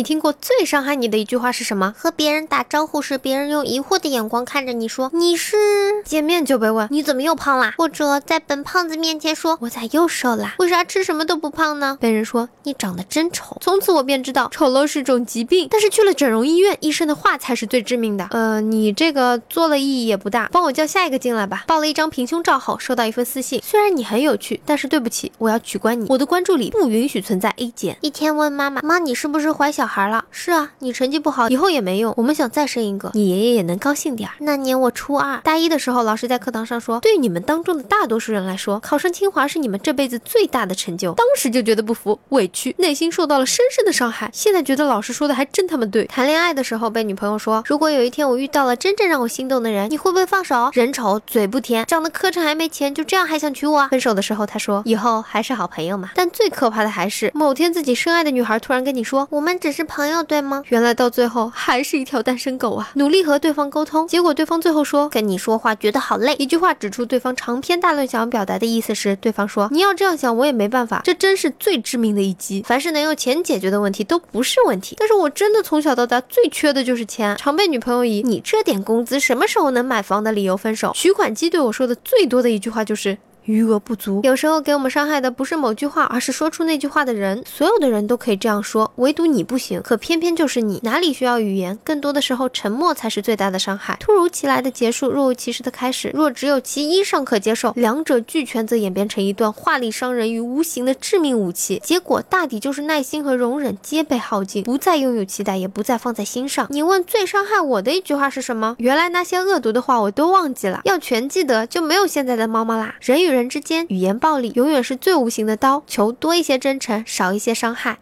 你听过最伤害你的一句话是什么？和别人打招呼时，别人用疑惑的眼光看着你说你是见面就被问你怎么又胖啦？或者在本胖子面前说我咋又瘦啦？为啥吃什么都不胖呢？被人说你长得真丑。从此我便知道丑陋是种疾病，但是去了整容医院，医生的话才是最致命的。呃，你这个做了意义也不大，帮我叫下一个进来吧。报了一张平胸照后，收到一份私信，虽然你很有趣，但是对不起，我要取关你，我的关注里不允许存在 A 减。一天问妈妈妈你是不是怀小孩了？是啊，你成绩不好，以后也没用，我们想再生一个，你爷爷也能高兴点儿。那年我初二，大一的时候，老师在课堂上说，对你们当中的大多数人来说，考上清华是你们这辈子最大的成就。当时就觉得不服、委屈，内心受到了深深的伤害。现在觉得老师说的还真他妈对。谈恋爱的时候被女朋友说，如果有一天我遇到了真正让我心动的人，你会不会放手？人丑嘴不甜，长得磕碜还没钱，就这样还想娶我？分手的时候他说，以后还是好朋友嘛。但最可怕的还是某天自己深爱的女孩突然跟你说，我们只是是朋友，对吗？原来到最后还是一条单身狗啊！努力和对方沟通，结果对方最后说跟你说话觉得好累。一句话指出对方长篇大论想要表达的意思时，对方说你要这样想我也没办法。这真是最致命的一击。凡是能用钱解决的问题都不是问题，但是我真的从小到大最缺的就是钱，常被女朋友以你这点工资什么时候能买房的理由分手。取款机对我说的最多的一句话就是。余额不足，有时候给我们伤害的不是某句话，而是说出那句话的人。所有的人都可以这样说，唯独你不行。可偏偏就是你，哪里需要语言？更多的时候，沉默才是最大的伤害。突如其来的结束，若无其事的开始。若只有其一尚可接受，两者俱全，则演变成一段话力伤人于无形的致命武器。结果大抵就是耐心和容忍皆被耗尽，不再拥有期待，也不再放在心上。你问最伤害我的一句话是什么？原来那些恶毒的话我都忘记了。要全记得，就没有现在的猫猫啦。人与人人之间，语言暴力永远是最无形的刀。求多一些真诚，少一些伤害。